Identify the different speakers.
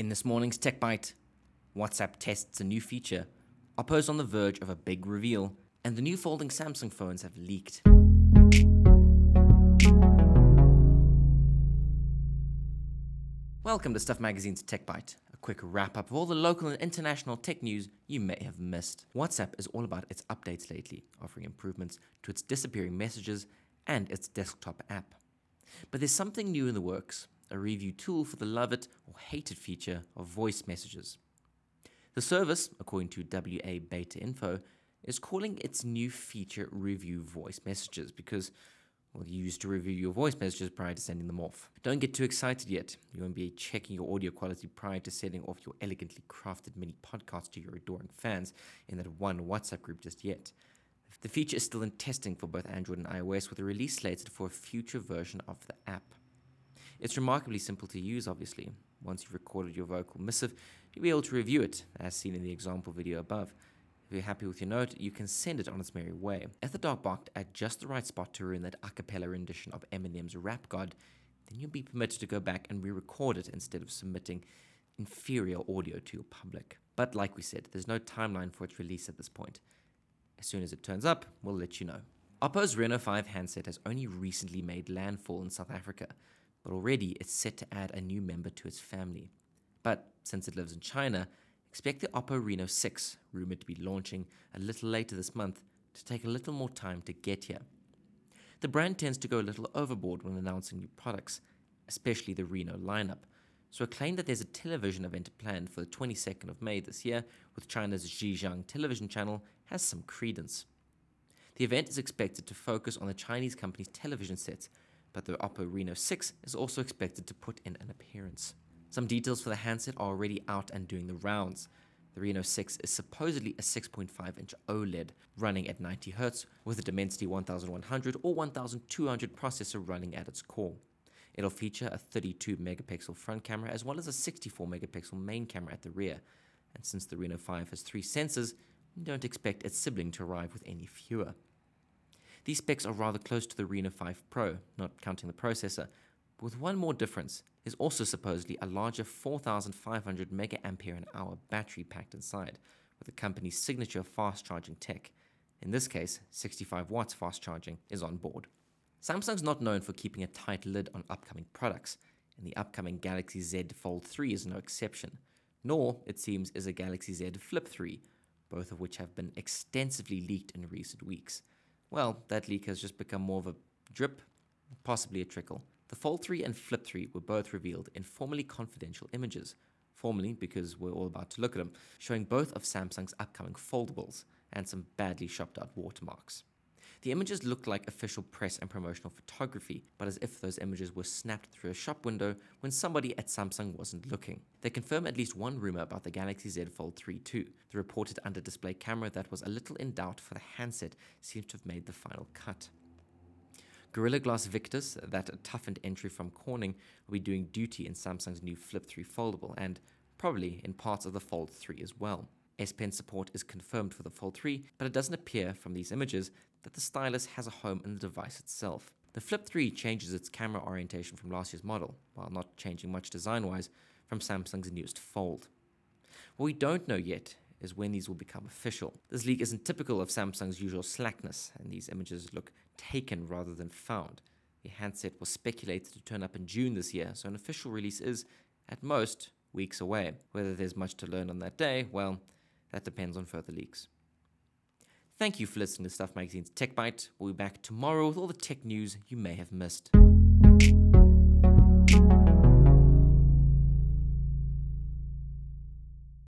Speaker 1: In this morning's Tech Bite, WhatsApp tests a new feature, Oppo's on the verge of a big reveal, and the new folding Samsung phones have leaked. Welcome to Stuff Magazine's Tech Bite, a quick wrap up of all the local and international tech news you may have missed. WhatsApp is all about its updates lately, offering improvements to its disappearing messages and its desktop app. But there's something new in the works a review tool for the love it or hate it feature of voice messages. The service, according to WA Beta Info, is calling its new feature Review Voice Messages because well, you used to review your voice messages prior to sending them off. Don't get too excited yet. You won't be checking your audio quality prior to sending off your elegantly crafted mini podcast to your adoring fans in that one WhatsApp group just yet. The feature is still in testing for both Android and iOS with a release slated for a future version of the app. It's remarkably simple to use, obviously. Once you've recorded your vocal missive, you'll be able to review it, as seen in the example video above. If you're happy with your note, you can send it on its merry way. If the dog barked at just the right spot to ruin that a cappella rendition of Eminem's Rap God, then you'll be permitted to go back and re record it instead of submitting inferior audio to your public. But like we said, there's no timeline for its release at this point. As soon as it turns up, we'll let you know. Oppo's Reno 5 handset has only recently made landfall in South Africa, but already it's set to add a new member to its family. But since it lives in China, expect the Oppo Reno 6, rumored to be launching a little later this month, to take a little more time to get here. The brand tends to go a little overboard when announcing new products, especially the Reno lineup, so a claim that there's a television event planned for the 22nd of May this year with China's Xinjiang television channel has some credence. The event is expected to focus on the Chinese company's television sets, but the Oppo Reno 6 is also expected to put in an appearance. Some details for the handset are already out and doing the rounds. The Reno 6 is supposedly a 6.5 inch OLED running at 90 Hz with a Dimensity 1100 or 1200 processor running at its core. It'll feature a 32 megapixel front camera as well as a 64 megapixel main camera at the rear. And since the Reno 5 has three sensors, don't expect its sibling to arrive with any fewer. These specs are rather close to the Reno 5 Pro, not counting the processor, but with one more difference. There's also supposedly a larger 4500 mAh battery packed inside, with the company's signature fast charging tech. In this case, 65 watts fast charging is on board. Samsung's not known for keeping a tight lid on upcoming products, and the upcoming Galaxy Z Fold 3 is no exception. Nor, it seems, is a Galaxy Z Flip 3, both of which have been extensively leaked in recent weeks. Well, that leak has just become more of a drip, possibly a trickle. The Fold 3 and Flip 3 were both revealed in formerly confidential images, formally because we're all about to look at them, showing both of Samsung's upcoming foldables and some badly shopped out watermarks. The images looked like official press and promotional photography, but as if those images were snapped through a shop window when somebody at Samsung wasn't looking. They confirm at least one rumor about the Galaxy Z Fold 3 too. The reported under display camera that was a little in doubt for the handset seems to have made the final cut. Gorilla Glass Victus, that toughened entry from Corning, will be doing duty in Samsung's new Flip 3 foldable and probably in parts of the Fold 3 as well. S Pen support is confirmed for the Fold 3, but it doesn't appear from these images that the stylus has a home in the device itself. The Flip 3 changes its camera orientation from last year's model, while not changing much design wise from Samsung's newest Fold. What we don't know yet is when these will become official. This leak isn't typical of Samsung's usual slackness, and these images look taken rather than found. The handset was speculated to turn up in June this year, so an official release is, at most, weeks away. Whether there's much to learn on that day, well, that depends on further leaks. Thank you for listening to Stuff Magazine's Tech Bite. We'll be back tomorrow with all the tech news you may have missed.